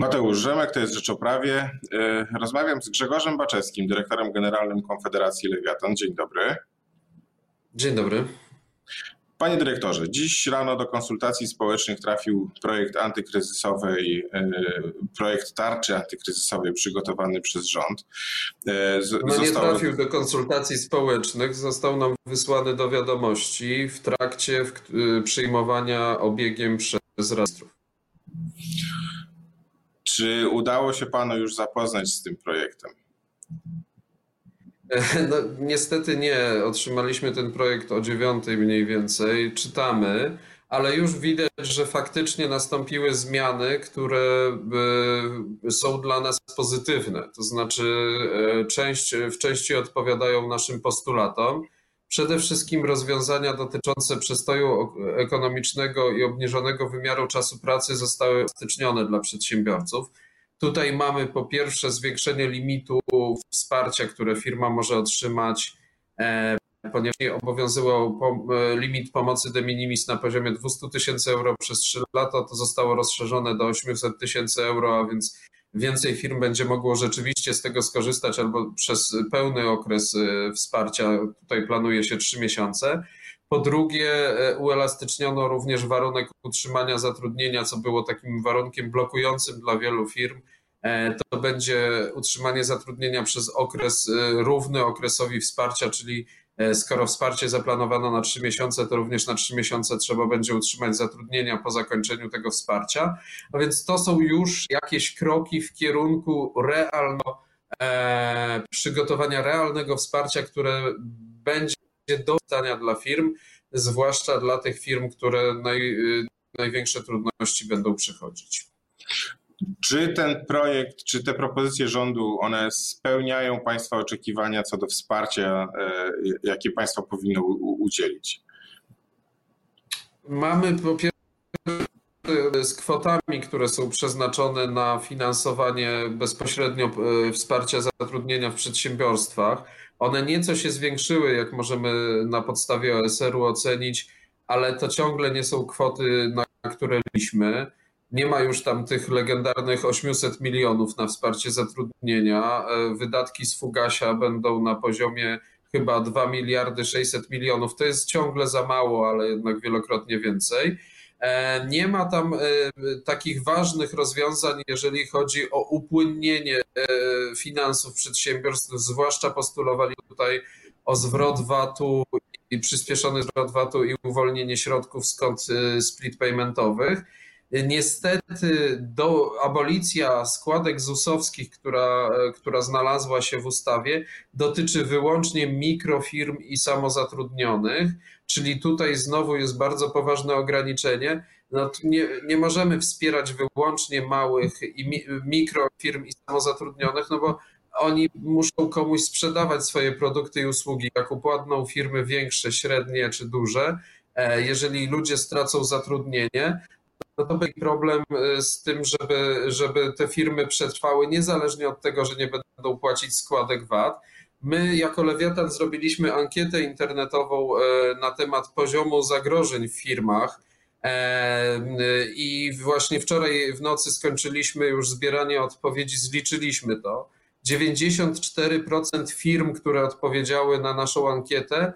Mateusz Rzemek, to jest Rzecz o Prawie. E, rozmawiam z Grzegorzem Baczewskim, dyrektorem generalnym Konfederacji Lewiatan. Dzień dobry. Dzień dobry. Panie dyrektorze, dziś rano do konsultacji społecznych trafił projekt antykryzysowej, e, projekt tarczy antykryzysowej przygotowany przez rząd. E, z, no nie trafił do konsultacji społecznych, został nam wysłany do wiadomości w trakcie przyjmowania obiegiem przez rejestrów. Czy udało się panu już zapoznać z tym projektem? No, niestety nie. Otrzymaliśmy ten projekt o dziewiątej mniej więcej. Czytamy, ale już widać, że faktycznie nastąpiły zmiany, które e, są dla nas pozytywne. To znaczy, e, część, w części odpowiadają naszym postulatom. Przede wszystkim rozwiązania dotyczące przestoju ekonomicznego i obniżonego wymiaru czasu pracy zostały stycznione dla przedsiębiorców. Tutaj mamy po pierwsze zwiększenie limitu wsparcia, które firma może otrzymać, e, ponieważ obowiązywał e, limit pomocy de minimis na poziomie 200 tysięcy euro przez 3 lata, to zostało rozszerzone do 800 tysięcy euro, a więc więcej firm będzie mogło rzeczywiście z tego skorzystać albo przez pełny okres e, wsparcia, tutaj planuje się 3 miesiące. Po drugie, e, uelastyczniono również warunek utrzymania zatrudnienia, co było takim warunkiem blokującym dla wielu firm. E, to będzie utrzymanie zatrudnienia przez okres równy okresowi wsparcia, czyli skoro wsparcie zaplanowano na 3 miesiące, to również na 3 miesiące trzeba będzie utrzymać zatrudnienia po zakończeniu tego wsparcia. A więc to są już jakieś kroki w kierunku realno, e, przygotowania realnego wsparcia, które będzie do dostania dla firm, zwłaszcza dla tych firm, które naj, największe trudności będą przychodzić. Czy ten projekt, czy te propozycje rządu, one spełniają Państwa oczekiwania co do wsparcia, e, jakie państwo powinno udzielić? Mamy po pierwsze z kwotami, które są przeznaczone na finansowanie bezpośrednio e, wsparcia zatrudnienia w przedsiębiorstwach. One nieco się zwiększyły, jak możemy na podstawie OSR-u ocenić, ale to ciągle nie są kwoty, na które liśmy. Nie ma już tam tych legendarnych 800 milionów na wsparcie zatrudnienia. E, wydatki z Fugasia będą na poziomie chyba 2 miliardy 600 milionów. To jest ciągle za mało, ale jednak wielokrotnie więcej. E, nie ma tam e, takich ważnych rozwiązań, jeżeli chodzi o upłynnienie finansów przedsiębiorstw, zwłaszcza postulowali tutaj o zwrot VAT-u i przyspieszony zwrot VAT-u i uwolnienie środków z split paymentowych. Niestety do, abolicja składek ZUS-owskich, która, która znalazła się w ustawie, dotyczy wyłącznie mikrofirm i samozatrudnionych, czyli tutaj znowu jest bardzo poważne ograniczenie. No, nie, nie możemy wspierać wyłącznie małych i mi, mikrofirm i samozatrudnionych, no bo oni muszą komuś sprzedawać swoje produkty i usługi, jak upłatną firmy większe, średnie czy duże. E, jeżeli ludzie stracą zatrudnienie, no to będzie problem e, z tym, żeby, żeby te firmy przetrwały, niezależnie od tego, że nie będą płacić składek VAT. My jako Lewiatan zrobiliśmy ankietę internetową e, na temat poziomu zagrożeń w firmach. E, I właśnie wczoraj w nocy skończyliśmy już zbieranie odpowiedzi, zliczyliśmy to. 94% firm, które odpowiedziały na naszą ankietę,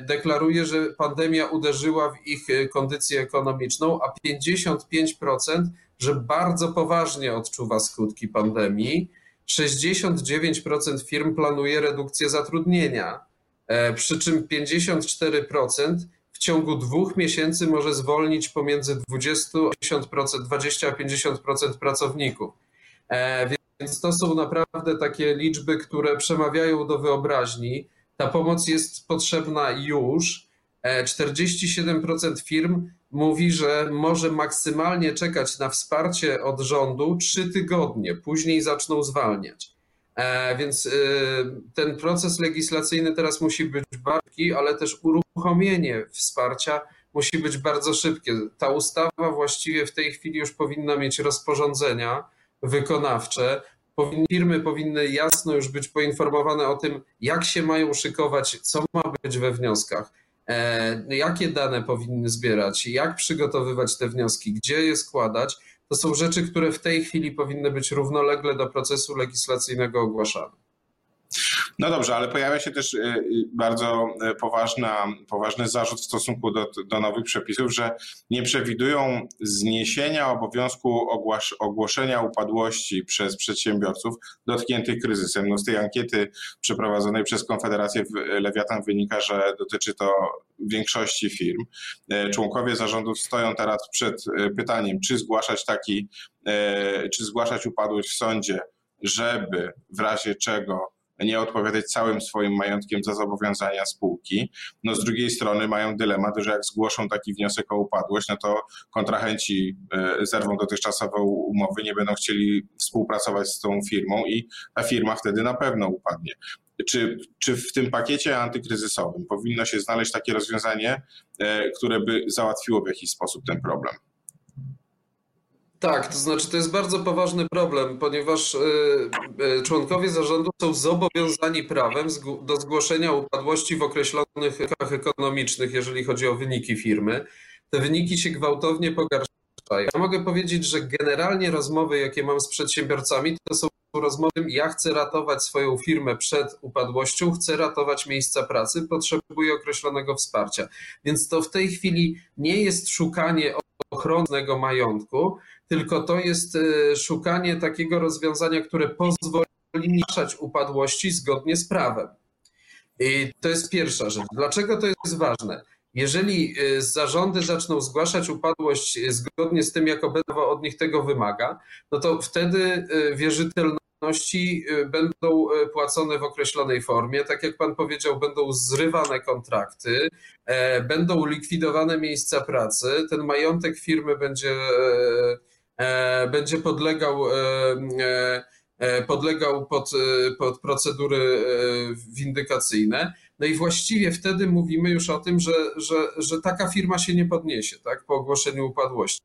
deklaruje, że pandemia uderzyła w ich e, kondycję ekonomiczną, a 55%, że bardzo poważnie odczuwa skutki pandemii. 69% firm planuje redukcję zatrudnienia, e, przy czym 54% w ciągu dwóch miesięcy może zwolnić pomiędzy 20, 50%, 20 a 50% pracowników. Więc to są naprawdę takie liczby, które przemawiają do wyobraźni. Ta pomoc jest potrzebna już. 47% e, firm mówi, że może maksymalnie czekać na wsparcie od rządu 3 tygodnie, później zaczną zwalniać. E, więc e, ten proces legislacyjny teraz musi być bardziej, ale też uruchomienie wsparcia musi być bardzo szybkie. Ta ustawa właściwie w tej chwili już powinna mieć rozporządzenia wykonawcze, firmy powinny jasno już być poinformowane o tym, jak się mają szykować, co ma być we wnioskach, e, jakie dane powinny zbierać, jak przygotowywać te wnioski, gdzie je składać. To to są rzeczy, które w tej chwili powinny być równolegle do procesu legislacyjnego ogłaszane. No dobrze, ale pojawia się też y, y, bardzo y, poważna, poważny zarzut w stosunku do, do nowych przepisów, że nie przewidują zniesienia obowiązku ogłasz, ogłoszenia upadłości przez przedsiębiorców dotkniętych kryzysem. No z tej ankiety przeprowadzonej przez Konfederację Lewiatan wynika, że dotyczy to większości firm. Członkowie zarządów stoją teraz przed pytaniem, czy zgłaszać taki, czy zgłaszać upadłość w sądzie, żeby w razie czego nie odpowiadać całym swoim majątkiem za zobowiązania spółki. No z drugiej strony mają dylemat, że jak zgłoszą taki wniosek o upadłość, no to kontrahenci e, zerwą dotychczasową umowę, nie będą chcieli współpracować z tą firmą i ta firma wtedy na pewno upadnie. Czy, czy w tym pakiecie antykryzysowym powinno się znaleźć takie rozwiązanie, e, które by załatwiło w jakiś sposób ten problem? Tak, to znaczy to jest bardzo poważny problem, ponieważ y, y, członkowie zarządu są zobowiązani prawem do zgłoszenia upadłości w określonych rynkach ekonomicznych, jeżeli chodzi o wyniki firmy. Te wyniki się gwałtownie pogarszają. Ja mogę powiedzieć, że generalnie rozmowy, jakie mam z przedsiębiorcami, to są rozmowy, ja chcę ratować swoją firmę przed upadłością, chcę ratować miejsca pracy, potrzebuję określonego wsparcia. Więc to w tej chwili nie jest szukanie ochronnego majątku, tylko to jest e, szukanie takiego rozwiązania, które pozwoli zmniejszać upadłości zgodnie z prawem. I to jest pierwsza rzecz. Dlaczego to jest ważne? Jeżeli e, zarządy zaczną zgłaszać upadłość zgodnie z tym, jak prawo od nich tego wymaga, no to wtedy e, wierzytelności będą płacone w określonej formie. Tak jak pan powiedział, będą zrywane kontrakty, będą likwidowane miejsca pracy, ten majątek firmy będzie E, będzie podlegał, e, e, podlegał pod, pod procedury windykacyjne. No i właściwie wtedy mówimy już o tym, że, że, że taka firma się nie podniesie tak, po ogłoszeniu upadłości.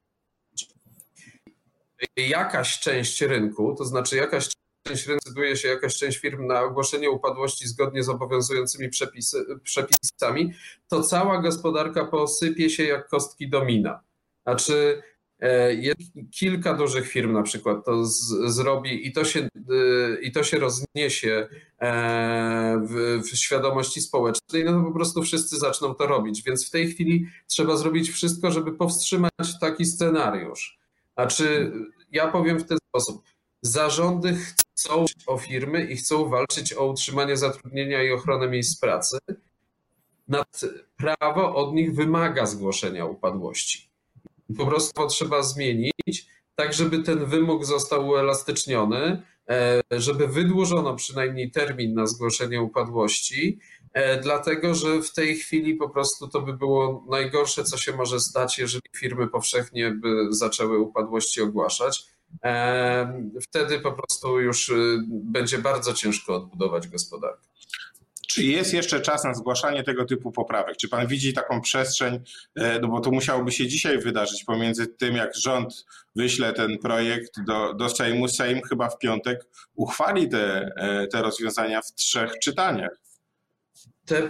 Jakaś część rynku, to znaczy jakaś część rynku się jakaś część firm na ogłoszenie upadłości zgodnie z obowiązującymi przepisy, przepisami, to cała gospodarka posypie się jak kostki domina. Znaczy E, kilka dużych firm na przykład to z, zrobi i to, się, e, i to się rozniesie e, w, w, świadomości społecznej, no to po prostu wszyscy zaczną to robić. Więc w tej chwili trzeba zrobić wszystko, żeby powstrzymać taki scenariusz. Znaczy, ja powiem w ten sposób. Zarządy chcą o firmy i chcą walczyć o utrzymanie zatrudnienia i ochronę miejsc pracy. Nad prawo od nich wymaga zgłoszenia upadłości po prostu trzeba zmienić, tak żeby ten wymóg został uelastyczniony, e, żeby wydłużono przynajmniej termin na zgłoszenie upadłości, e, dlatego że w tej chwili po prostu to by było najgorsze, co się może stać, jeżeli firmy powszechnie by zaczęły upadłości ogłaszać. Wtedy po prostu już będzie bardzo ciężko odbudować gospodarkę. Czy jest jeszcze czas na zgłaszanie tego typu poprawek? Czy pan widzi taką przestrzeń, e, no bo to musiałoby się dzisiaj wydarzyć pomiędzy tym, jak rząd wyśle ten projekt do, do Sejmu. Sejm chyba w piątek uchwali te, e, te rozwiązania w trzech czytaniach. Te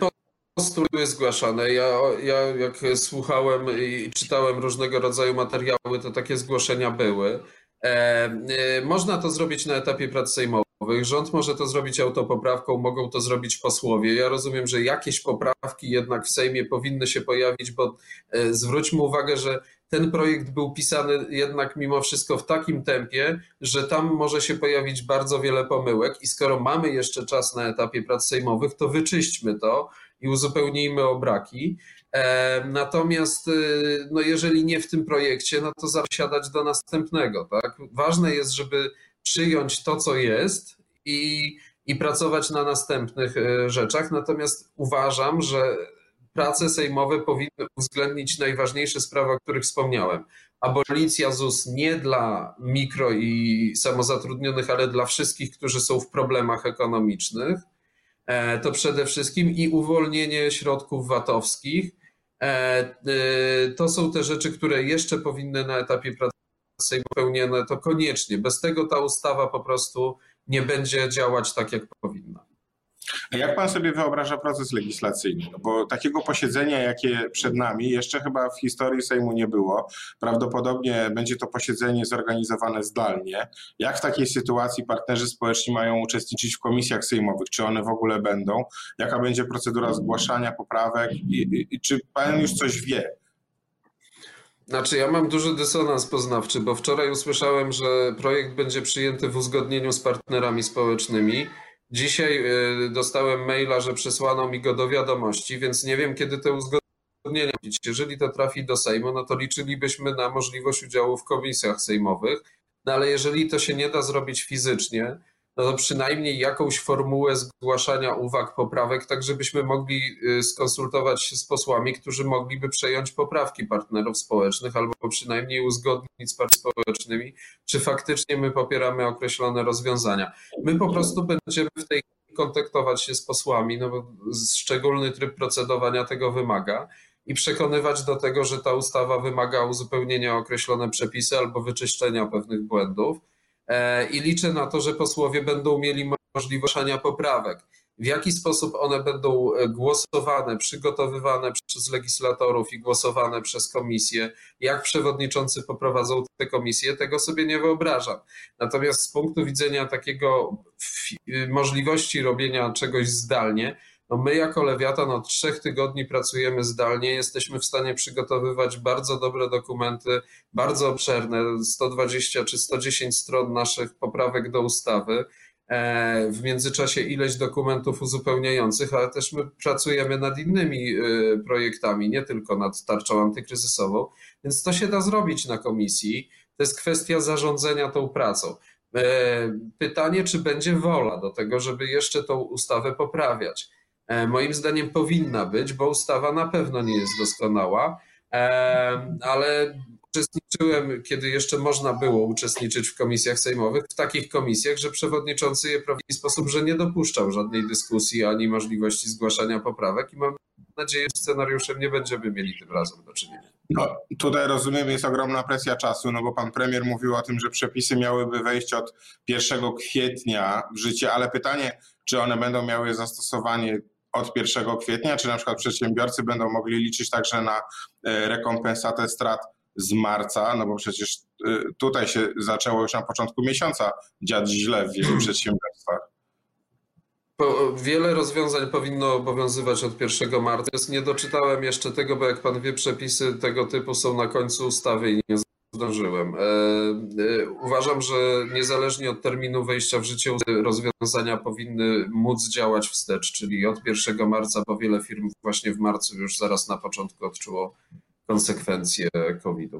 postulaty zgłaszane. Ja, ja jak słuchałem i czytałem różnego rodzaju materiały, to takie zgłoszenia były. E, można to zrobić na etapie prac sejmowych. Rząd może to zrobić autopoprawką, mogą to zrobić posłowie. Ja rozumiem, że jakieś poprawki jednak w Sejmie powinny się pojawić, bo e, zwróćmy uwagę, że ten projekt był pisany jednak mimo wszystko w takim tempie, że tam może się pojawić bardzo wiele pomyłek i skoro mamy jeszcze czas na etapie prac sejmowych, to wyczyśćmy to i uzupełnijmy o braki. E, natomiast e, no jeżeli nie w tym projekcie, no to zasiadać do następnego. Tak? Ważne jest, żeby przyjąć to, co jest i, i pracować na następnych e, rzeczach. Natomiast uważam, że prace sejmowe powinny uwzględnić najważniejsze sprawy, o których wspomniałem. Abolicja ZUS nie dla mikro i samozatrudnionych, ale dla wszystkich, którzy są w problemach ekonomicznych. E, to przede wszystkim i uwolnienie środków VAT-owskich. E, to są te rzeczy, które jeszcze powinny na etapie pracy pełnione, to koniecznie. Bez tego ta ustawa po prostu nie będzie działać tak, jak powinna. A jak pan sobie wyobraża proces legislacyjny? No bo takiego posiedzenia, jakie przed nami, jeszcze chyba w historii Sejmu nie było. Prawdopodobnie będzie to posiedzenie zorganizowane zdalnie. Jak w takiej sytuacji partnerzy społeczni mają uczestniczyć w komisjach sejmowych? Czy one w ogóle będą? Jaka będzie procedura zgłaszania poprawek? I, i, czy pan już coś wie? Znaczy, ja mam duży dysonans poznawczy, bo wczoraj usłyszałem, że projekt będzie przyjęty w uzgodnieniu z partnerami społecznymi. Dzisiaj y, dostałem maila, że przesłano mi go do wiadomości, więc nie wiem, kiedy te uzgodnienia. Jeżeli to trafi do Sejmu, no to liczylibyśmy na możliwość udziału w komisjach sejmowych. No ale jeżeli to się nie da zrobić fizycznie, no to przynajmniej jakąś formułę zgłaszania uwag, poprawek, tak żebyśmy mogli y, skonsultować się z posłami, którzy mogliby przejąć poprawki partnerów społecznych albo przynajmniej uzgodnić z partiami społecznymi, czy faktycznie my popieramy określone rozwiązania. My po prostu będziemy w tej kontaktować się z posłami, no bo szczególny tryb procedowania tego wymaga i przekonywać do tego, że ta ustawa wymaga uzupełnienia określone przepisy albo wyczyszczenia pewnych błędów i liczę na to, że posłowie będą mieli możliwość poprawek. W jaki sposób one będą e, głosowane, przygotowywane przez legislatorów i głosowane przez komisję, jak przewodniczący poprowadzą te komisje, tego sobie nie wyobrażam. Natomiast z punktu widzenia takiego możliwości robienia czegoś zdalnie, no my jako Lewiatan od trzech tygodni pracujemy zdalnie, jesteśmy w stanie przygotowywać bardzo dobre dokumenty, bardzo obszerne, 120 czy 110 stron naszych poprawek do ustawy. E, w międzyczasie ileś dokumentów uzupełniających, ale też my pracujemy nad innymi e, projektami, nie tylko nad tarczą antykryzysową, więc to się da zrobić na komisji. To jest kwestia zarządzania tą pracą. E, pytanie, czy będzie wola do tego, żeby jeszcze tą ustawę poprawiać. E, moim zdaniem powinna być, bo ustawa na pewno nie jest doskonała, e, ale uczestniczyłem, kiedy jeszcze można było uczestniczyć w komisjach sejmowych, w takich komisjach, że przewodniczący je prowadził w sposób, że nie dopuszczał żadnej dyskusji ani możliwości zgłaszania poprawek i mam nadzieję, że scenariuszem nie będziemy mieli tym razem do czynienia. No, tutaj rozumiem, jest ogromna presja czasu, no bo pan premier mówił o tym, że przepisy miałyby wejść od 1 kwietnia w życie, ale pytanie, czy one będą miały zastosowanie od 1 kwietnia, czy na przykład przedsiębiorcy będą mogli liczyć także na e, rekompensatę strat z marca, no bo przecież e, tutaj się zaczęło już na początku miesiąca dziać źle w wielu przedsiębiorstwach. Wiele rozwiązań powinno obowiązywać od 1 marca. Nie doczytałem jeszcze tego, bo jak pan wie, przepisy tego typu są na końcu ustawy i nie zdążyłem. E, e, uważam, że niezależnie od terminu wejścia w życie rozwiązania powinny móc działać wstecz, czyli od 1 marca, bo wiele firm właśnie w marcu już zaraz na początku odczuło konsekwencje COVID-u.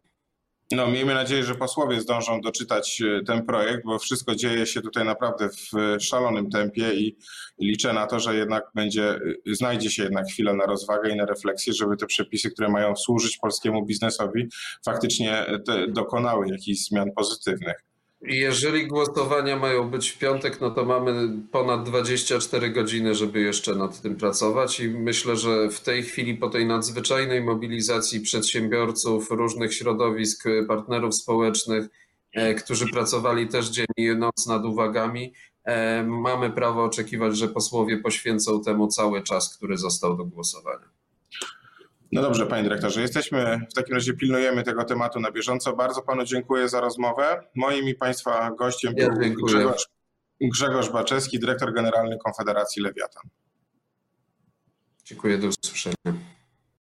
No, miejmy nadzieję, że posłowie zdążą doczytać e, ten projekt, bo wszystko dzieje się tutaj naprawdę w szalonym tempie i liczę na to, że jednak będzie, e, znajdzie się jednak chwila na rozwagę i na refleksję, żeby te przepisy, które mają służyć polskiemu biznesowi, faktycznie dokonały jakichś zmian pozytywnych. Jeżeli głosowania mają być w piątek, no to mamy ponad 24 godziny, żeby jeszcze nad tym pracować i myślę, że w tej chwili po tej nadzwyczajnej mobilizacji przedsiębiorców, różnych środowisk, partnerów społecznych, e, którzy pracowali też dzień i noc nad uwagami, e, mamy prawo oczekiwać, że posłowie poświęcą temu cały czas, który został do głosowania. No dobrze, panie dyrektorze, jesteśmy, w takim razie pilnujemy tego tematu na bieżąco. Bardzo panu dziękuję za rozmowę. Moim i państwa gościem ja był Grzegorz, Grzegorz Baczewski, dyrektor generalny Konfederacji Lewiatan. Dziękuję, do usłyszenia.